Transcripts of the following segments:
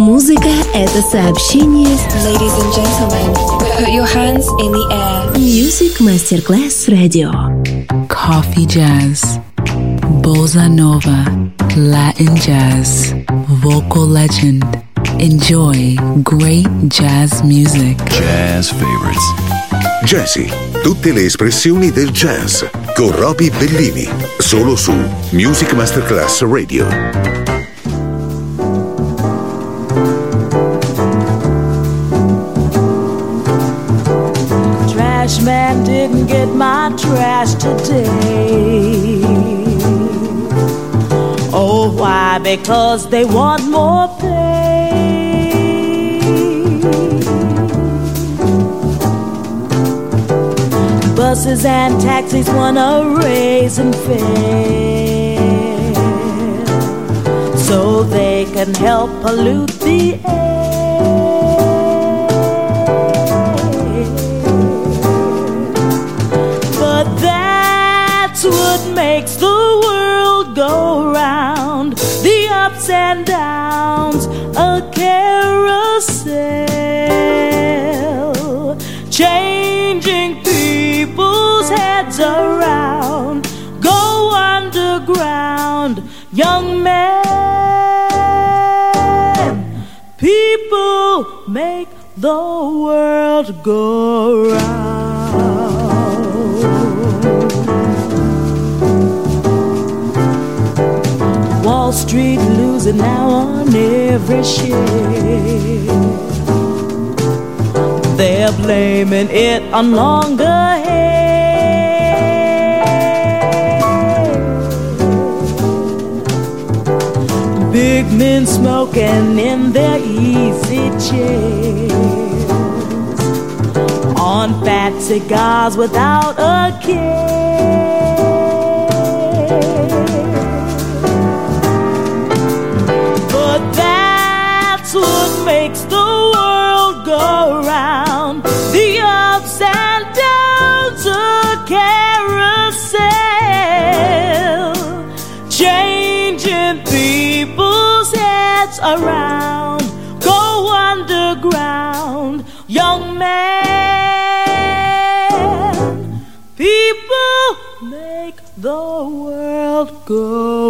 Музыка — это сообщение. Ladies and gentlemen, put your hands in the air. Music Masterclass Radio. Coffee Jazz, Bossa Nova, Latin Jazz, Vocal Legend. Enjoy great jazz music. Jazz favorites. Jazzy, tutte le espressioni del jazz con Roby Bellini, solo su Music Masterclass Radio. Didn't my trash today. Oh, why? Because they want more pay. Buses and taxis want a raise in fare so they can help pollute the air. Go round. The ups and downs, a carousel, changing people's heads around. Go underground, young man. People make the world go now on every share. They're blaming it on longer hair. Big men smoking in their easy chairs on fat cigars without a care. Around. Go underground, young man. People make the world go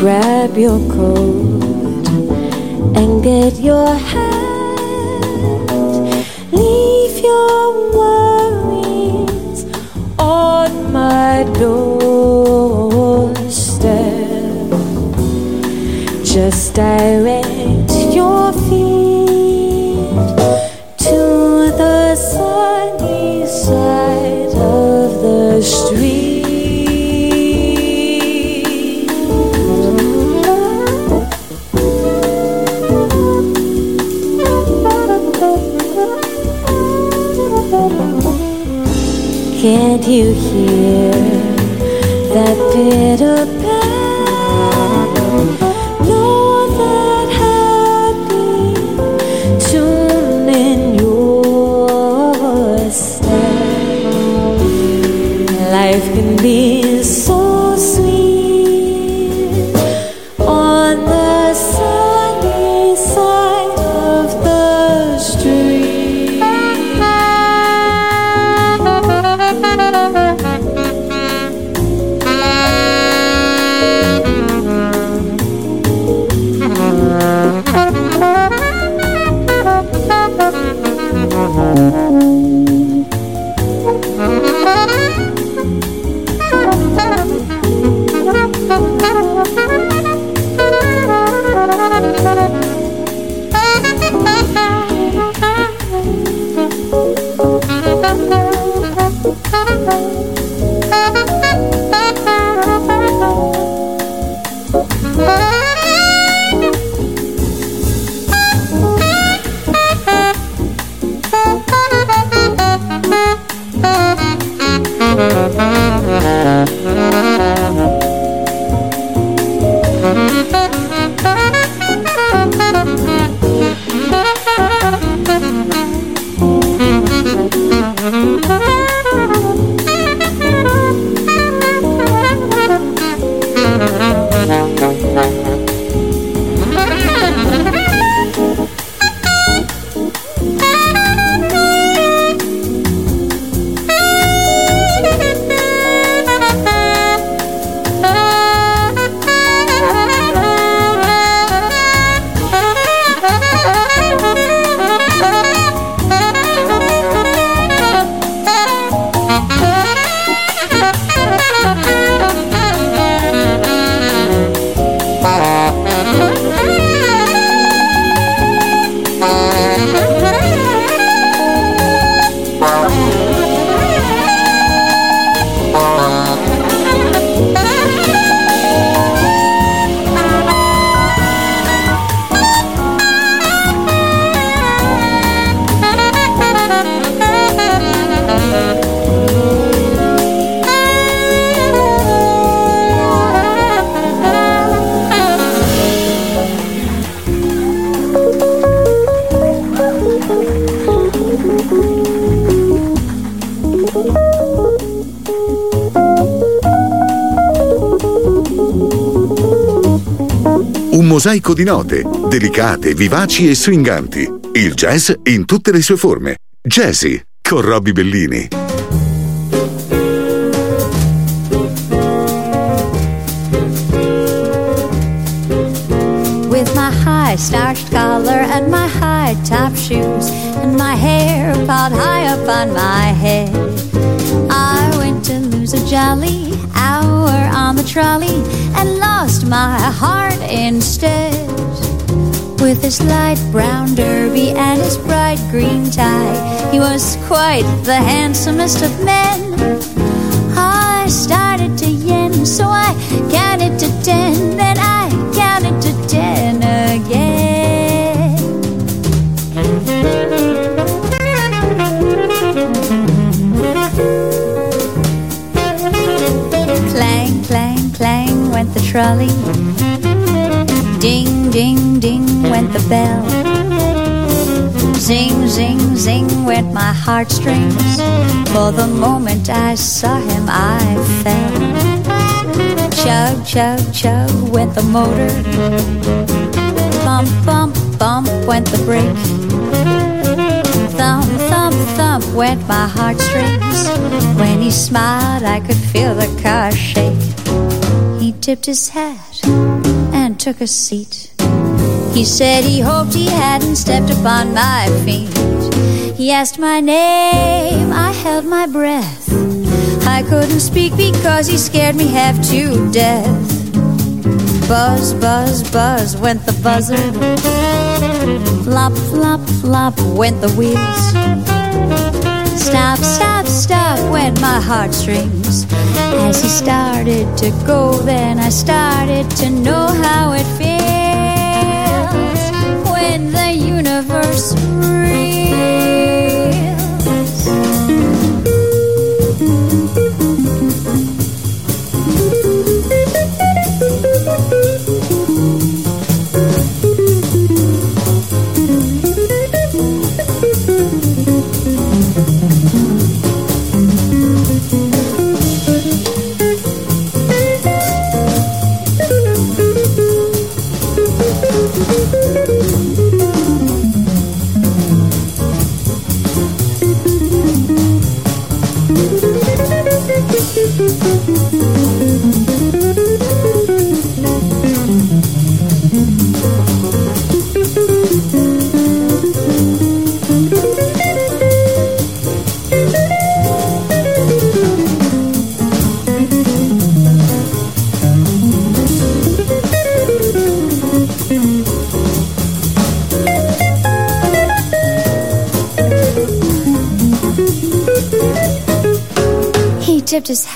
Grab your coat and get your hat. Leave your worries on my doorstep. Just direct mosaico di note, delicate, vivaci e swinganti. Il jazz in tutte le sue forme. Jazzy con Robbie Bellini. with my high starched collar and my high top shoes and my hair piled high up on my head. Jolly hour on the trolley and lost my heart instead. With his light brown derby and his bright green tie, he was quite the handsomest of men. I started to yen, so I counted to ten, then trolley. Ding, ding, ding went the bell. Zing, zing, zing went my heartstrings. For the moment I saw him, I fell. Chug, chug, chug went the motor. Bump, bump, bump went the brake. Thump, thump thump went my heartstrings. When he smiled, I could feel the car shake. Tipped his hat and took a seat. He said he hoped he hadn't stepped upon my feet. He asked my name, I held my breath. I couldn't speak because he scared me half to death. Buzz, buzz, buzz went the buzzer. Flop, flop, flop went the wheels. Stop, stop, stop went my heartstrings. As he started to go, then I started to know how it feels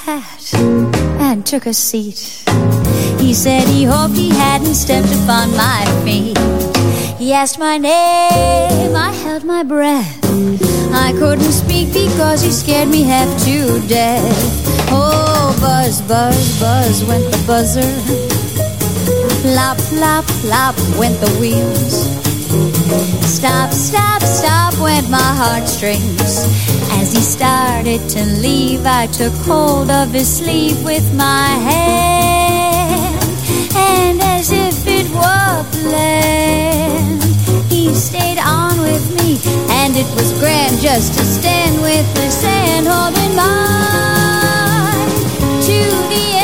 hat and took a seat. He said he hoped he hadn't stepped upon my feet. He asked my name, I held my breath. I couldn't speak because he scared me half to death. Oh, buzz, buzz, buzz went the buzzer. Flop, flop, flop went the wheels. Stop, stop, stop went my heartstrings. As he started to leave, I took hold of his sleeve with my hand. And as if it were planned, he stayed on with me. And it was grand just to stand with the sand holding mine to the end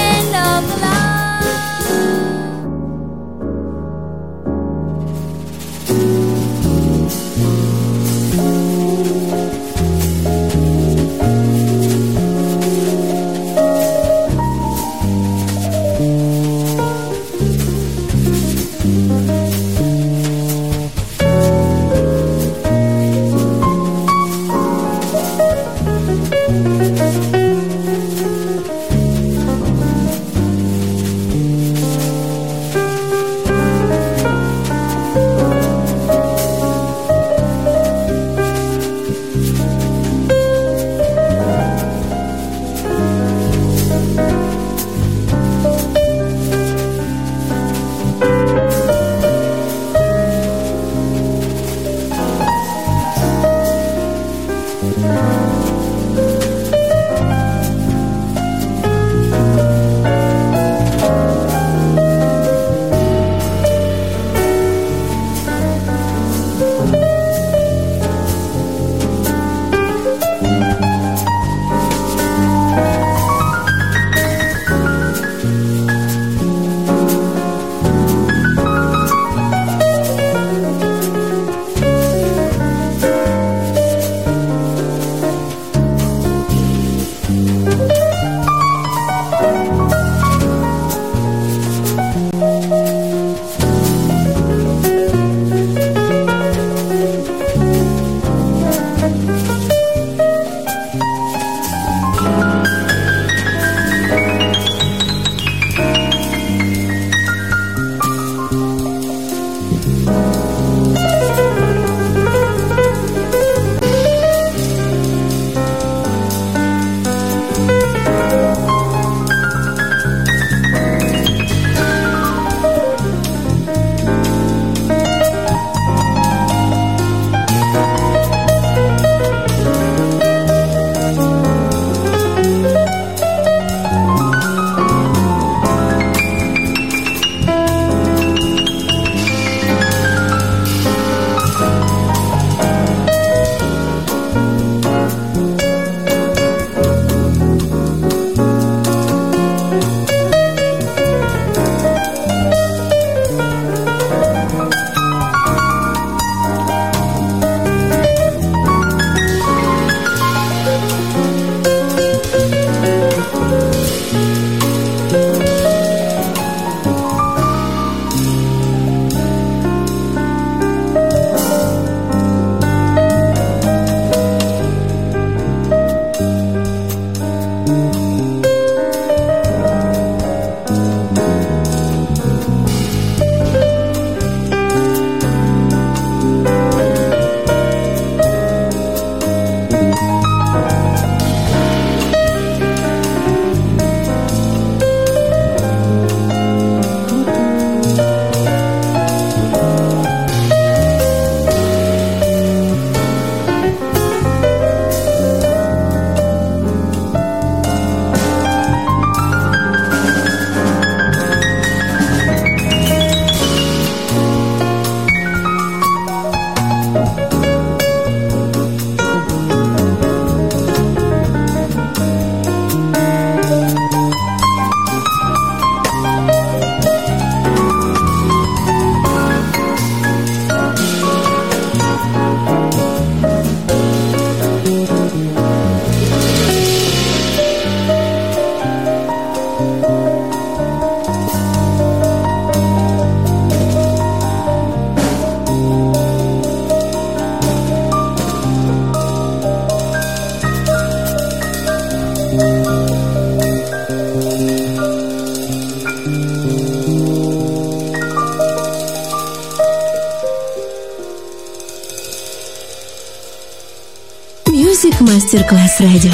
Мастер-класс радио.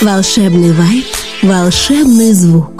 Волшебный вайб, волшебный звук.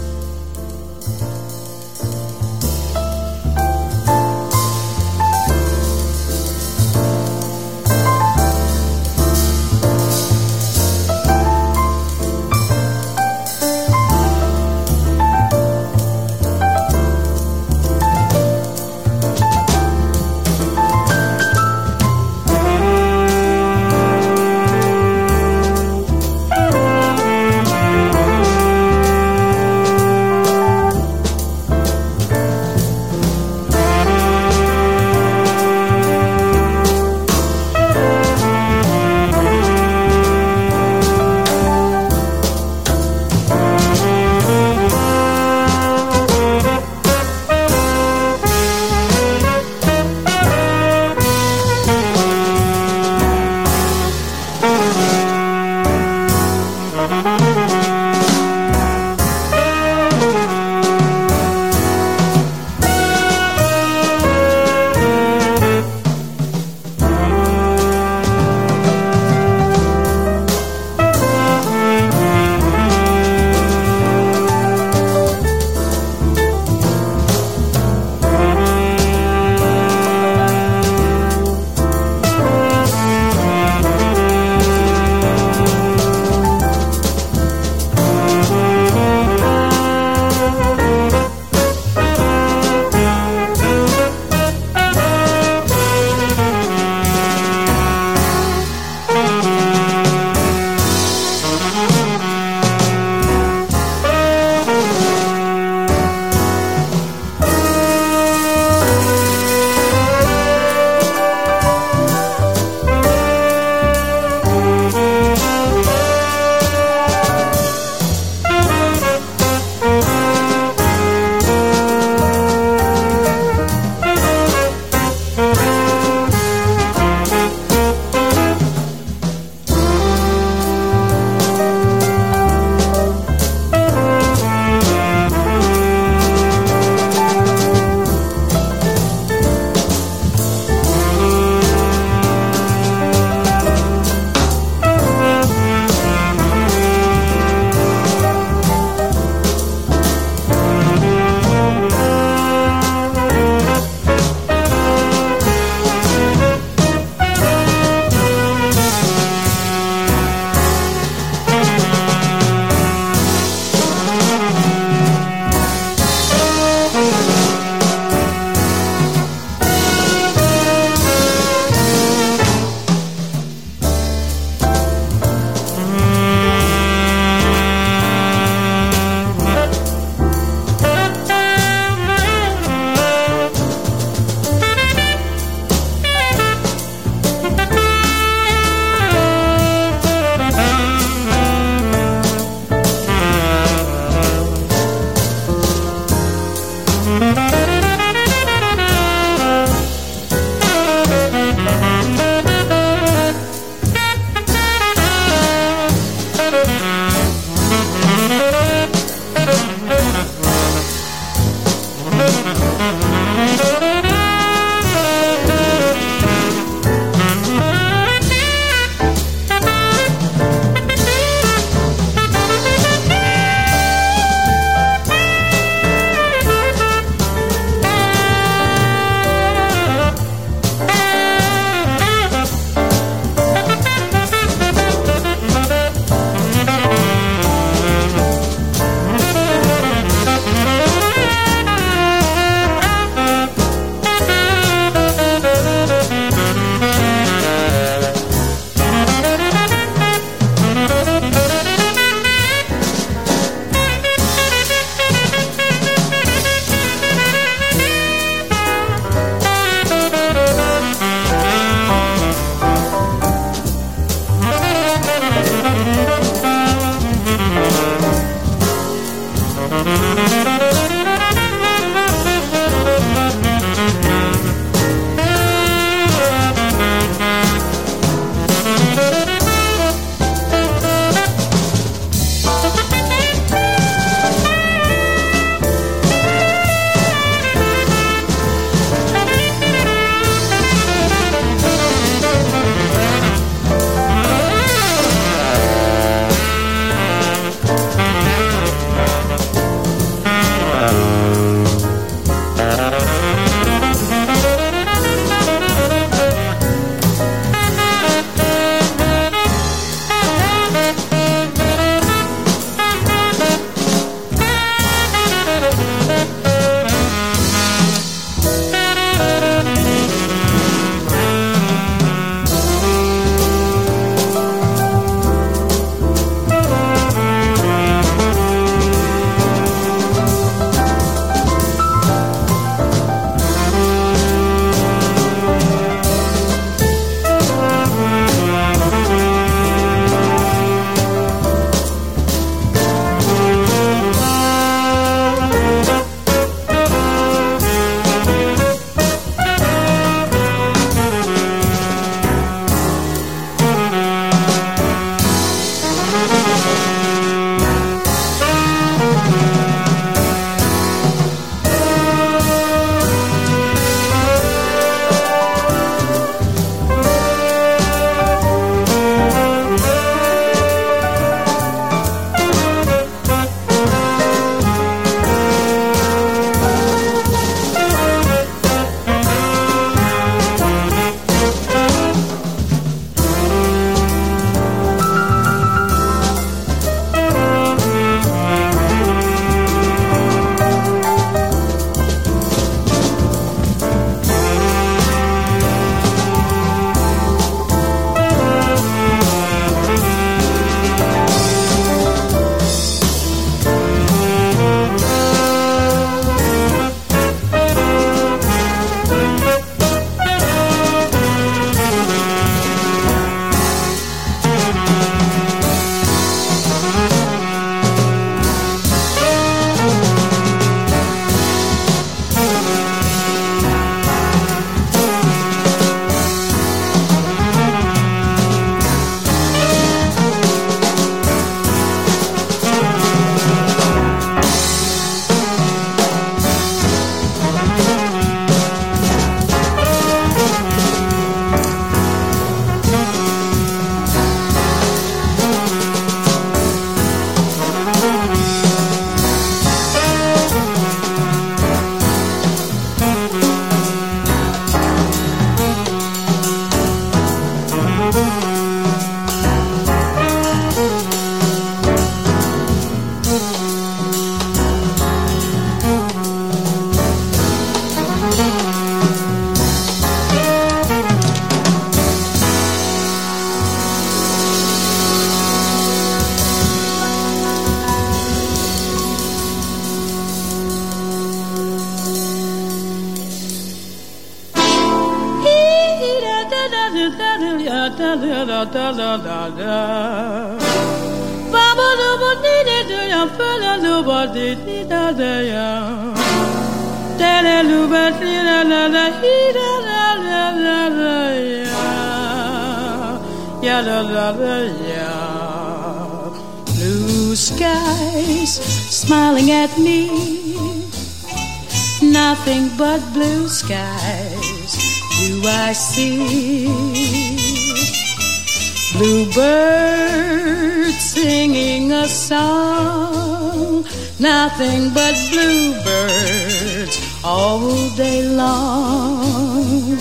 Nothing but bluebirds all day long.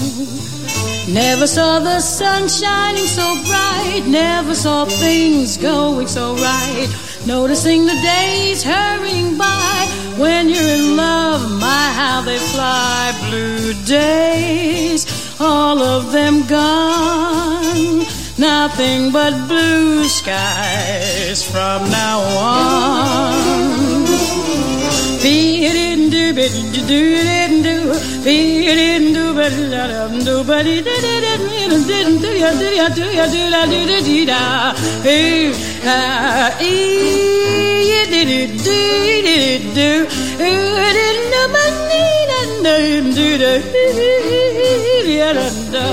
Never saw the sun shining so bright, never saw things going so right. Noticing the days hurrying by when you're in love, my how they fly. Blue days, all of them gone. Nothing but blue skies from now on. Be it in do bit do it in do be it in do but dum do but it did it did did do ya do ya do ya do la do da di da ooh ah ee it did it do it did it do ooh it in the money and the do da ya da da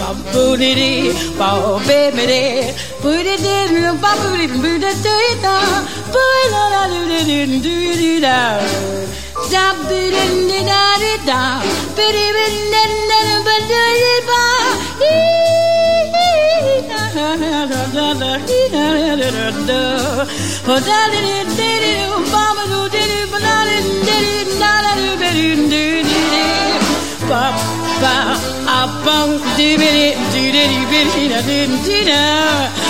bum boo dee bum baby dee dee dee dee da dee dee da. Dee dee dee dee dee da ba ba da ba da ba dee da da da da dee da. Da da dee da da ba ba ba ba ba ba up ba ba dee. Ba dee dee dee dee dee dee ba ba dee. Dee dee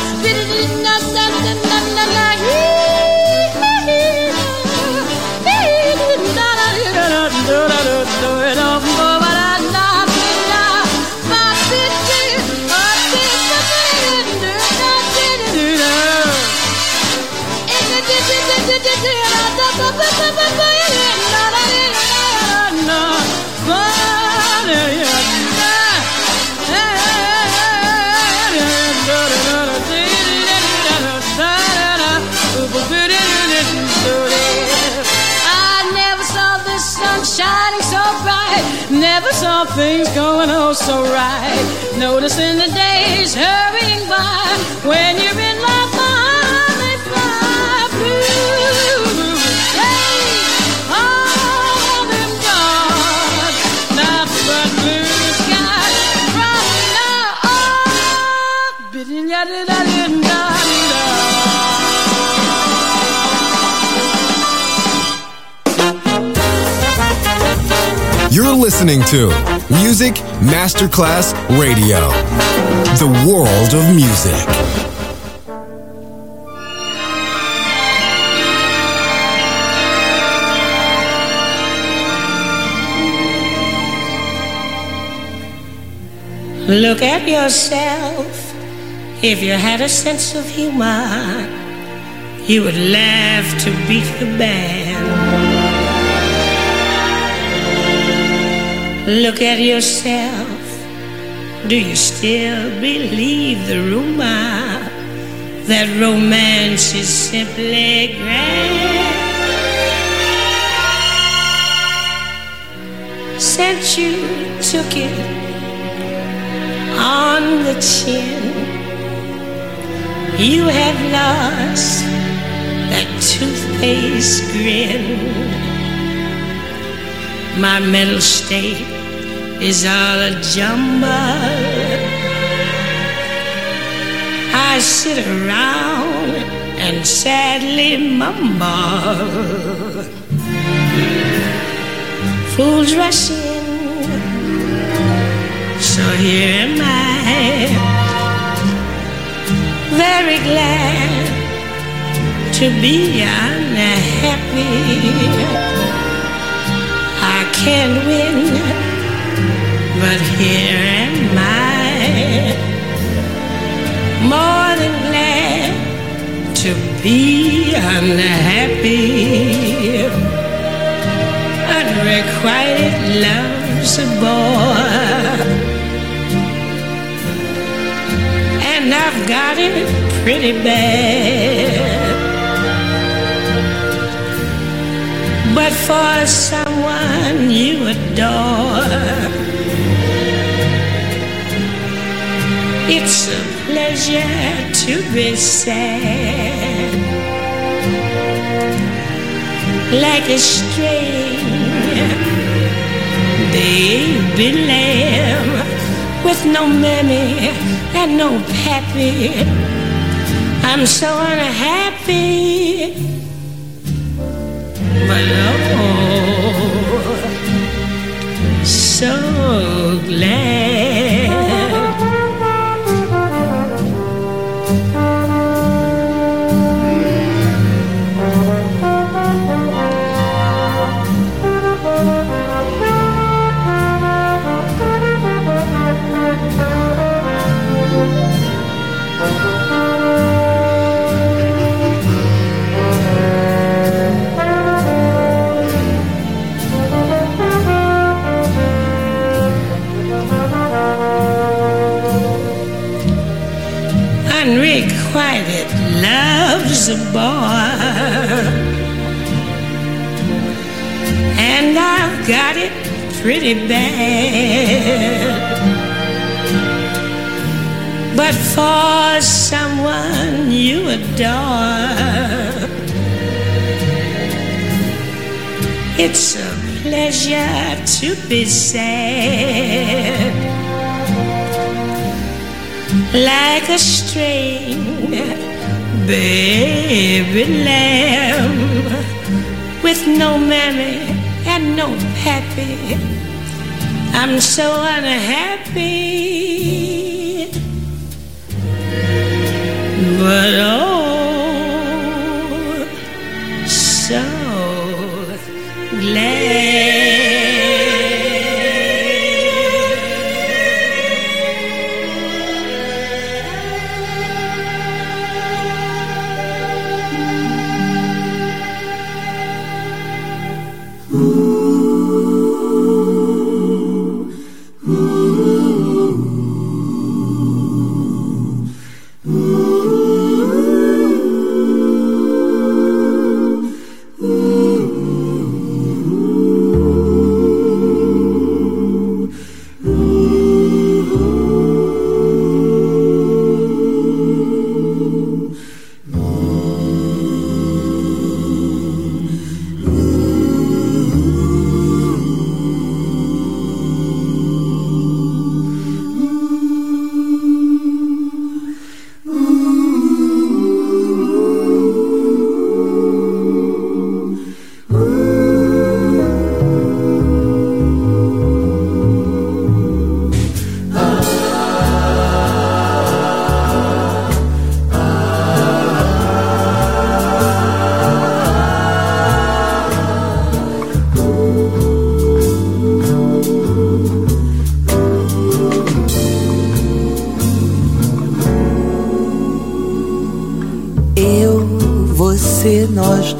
da da da da Never saw things going oh so right. Noticing the days hurrying by. When you're in love, You're listening to Music Masterclass Radio, the world of music. Look at yourself. If you had a sense of humor, you would laugh to beat the band. Look at yourself. Do you still believe the rumor that romance is simply grand? Since you took it on the chin. You have lost that toothpaste grin. My mental state is all a jumble. I sit around and sadly mumble. Fools rush in So here am I, very glad to be unhappy. I can't win, but here am I, more than glad to be unhappy. Unrequited love's a bore, and I've got it pretty bad. But for someone you adore, it's a pleasure to be sad. Like a string, baby lamb with no mammy and no pappy. I'm so unhappy, but oh, so glad. Love's a bore, and I've got it pretty bad. But for someone you adore, it's a pleasure to be sad like a string, baby lamb with no mammy and no pappy. I'm so unhappy, but oh,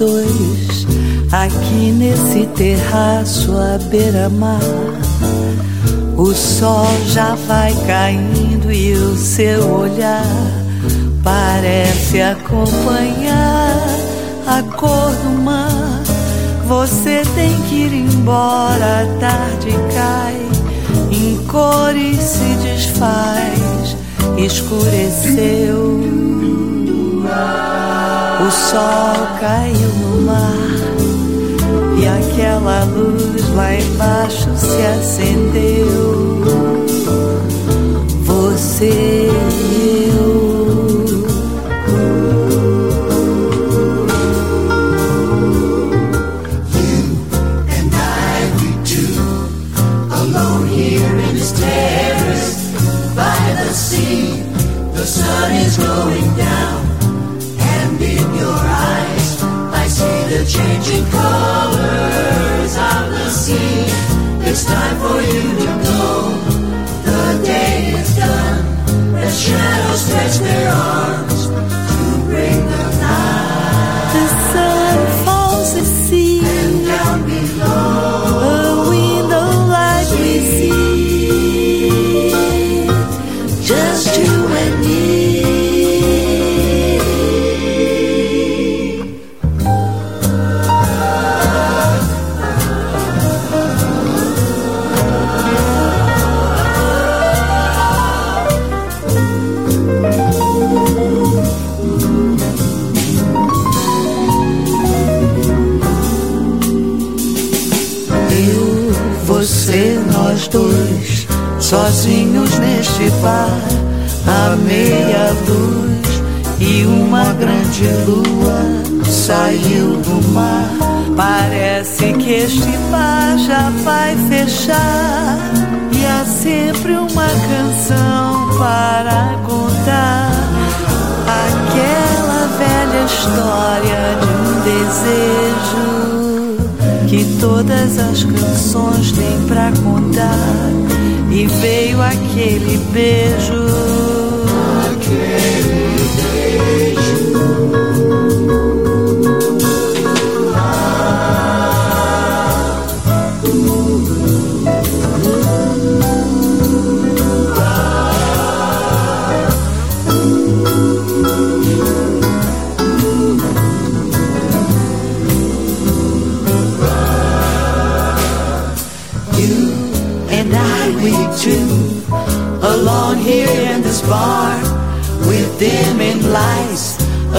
dois, aqui nesse terraço à beira-mar. O sol já vai caindo e o seu olhar parece acompanhar a cor do mar. Você tem que ir embora, a tarde cai, em cores se desfaz, escureceu. O sol caiu no mar e aquela luz lá embaixo se acendeu. Você e eu. Colors of the sea. It's time for you to go. The day is done. The shadows stretch their arms sozinhos neste bar, à meia luz e uma grande lua saiu do mar. Parece que este bar já vai fechar e há sempre uma canção para contar. Aquela velha história de um desejo que todas as canções têm pra contar. E veio aquele beijo. You bar, with dimming lights,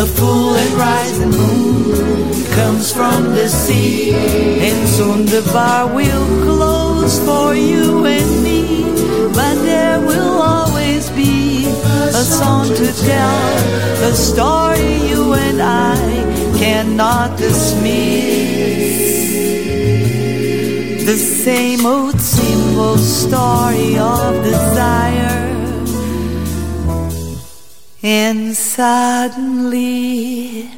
a full and rising moon comes from the sea, and soon the bar will close for you and me, but there will always be a song to tell, a story you and I cannot dismiss. The same old simple story of desire. And suddenly,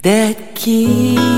that kiss,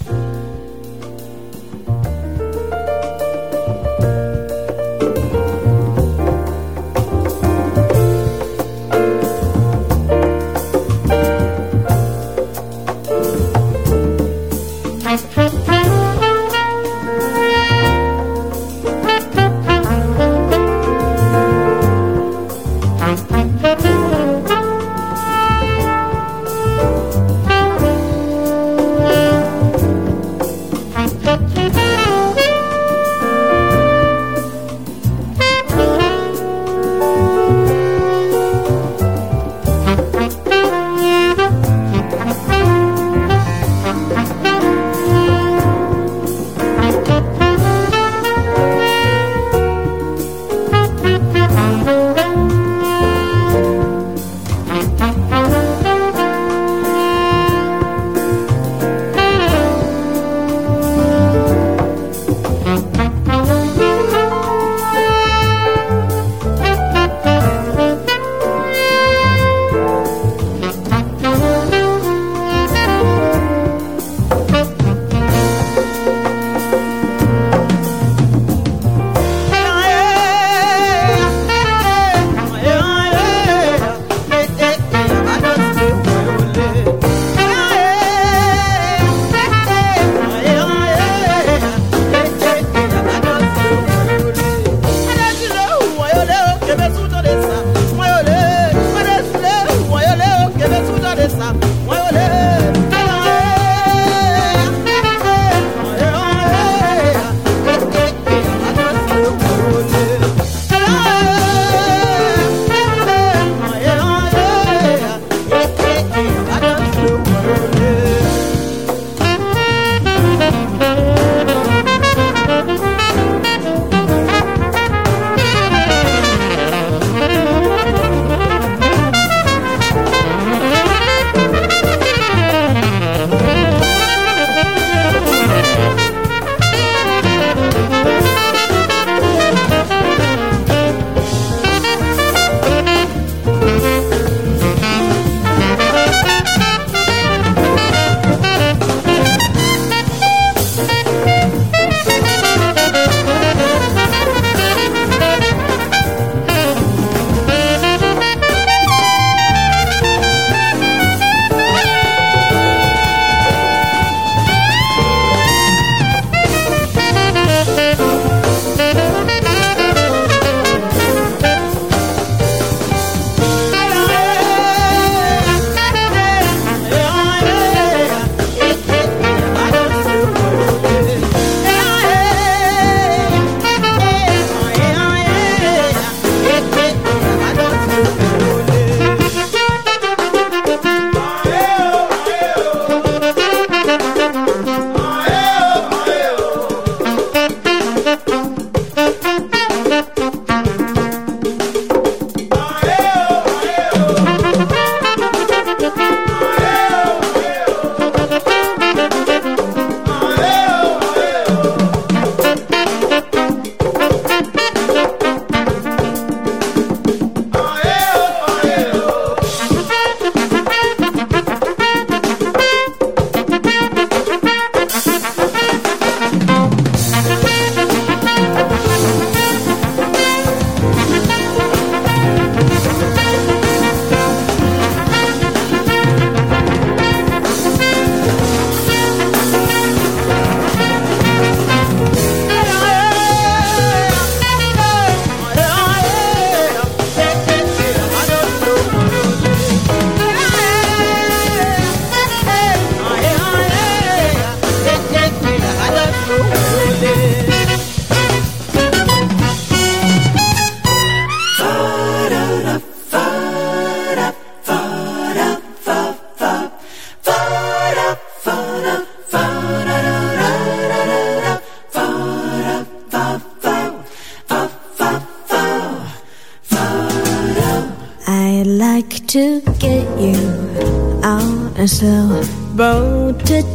Slow boat to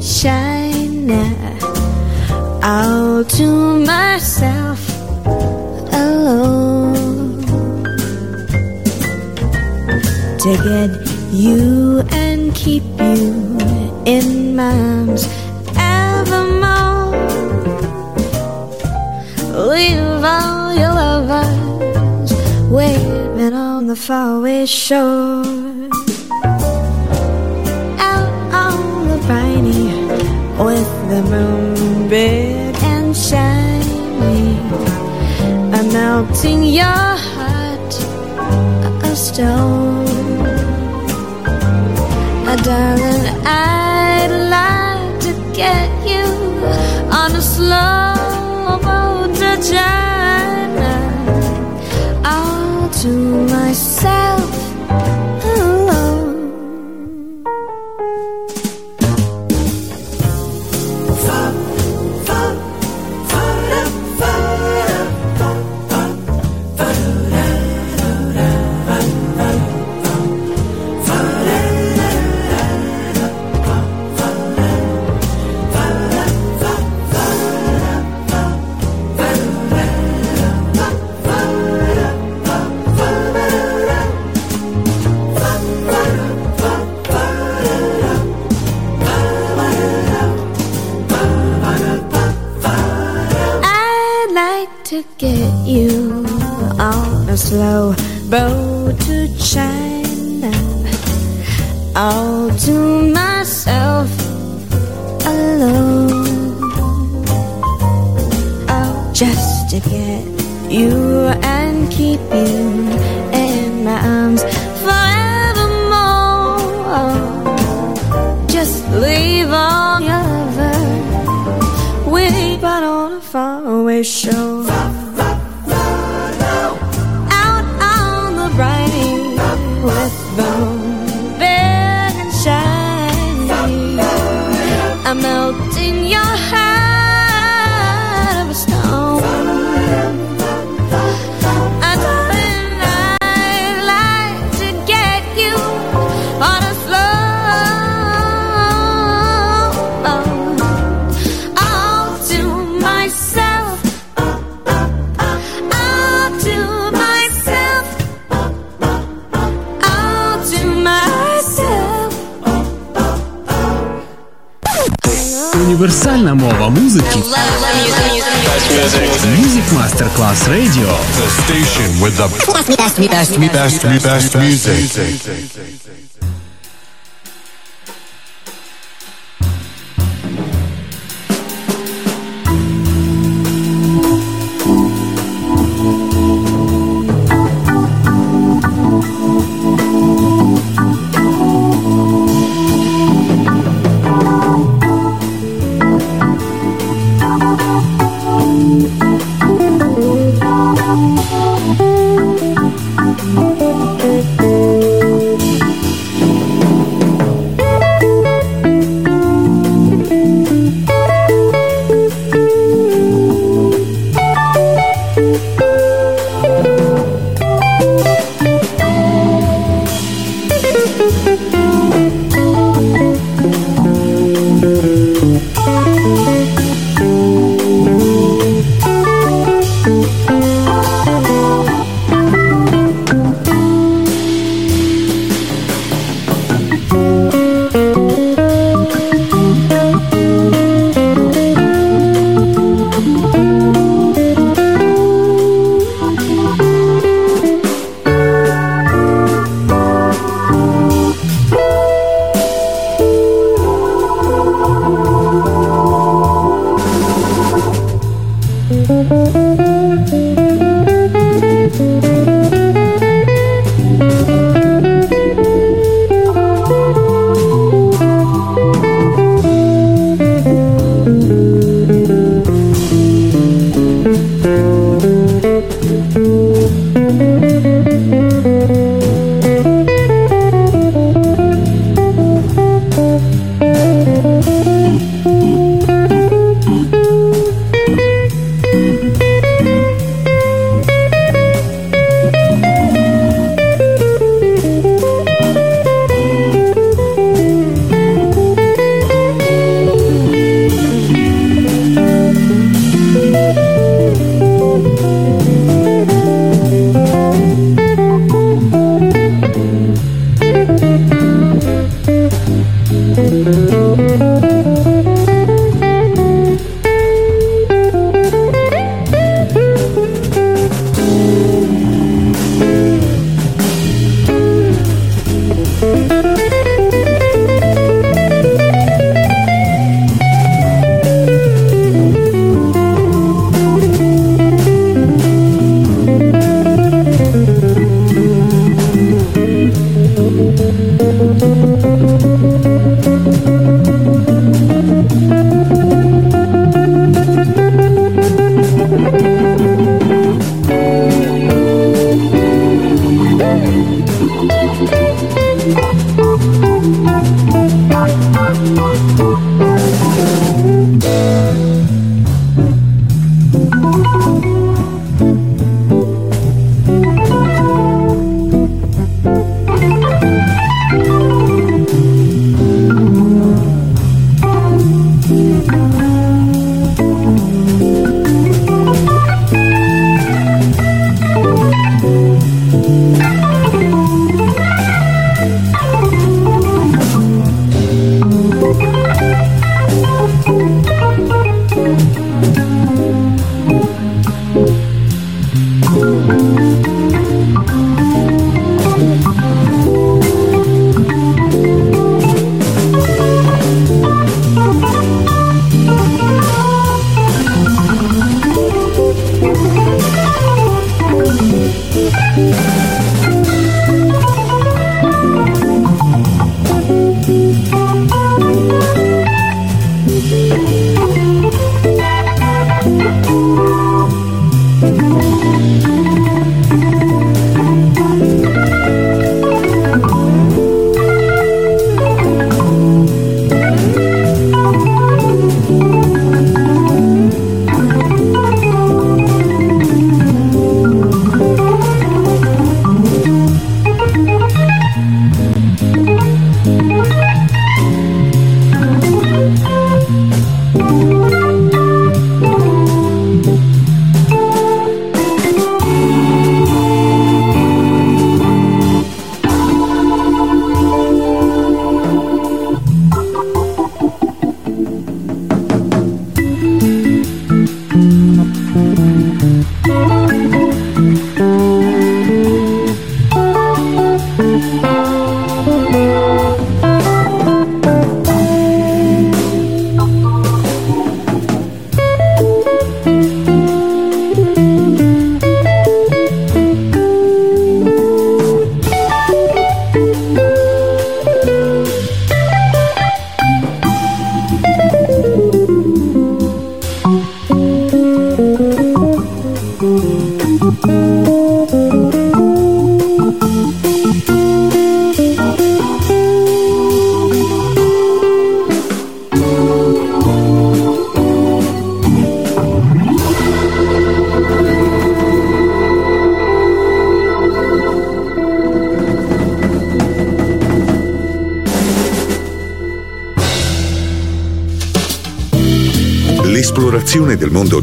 best, best, best, best, best music.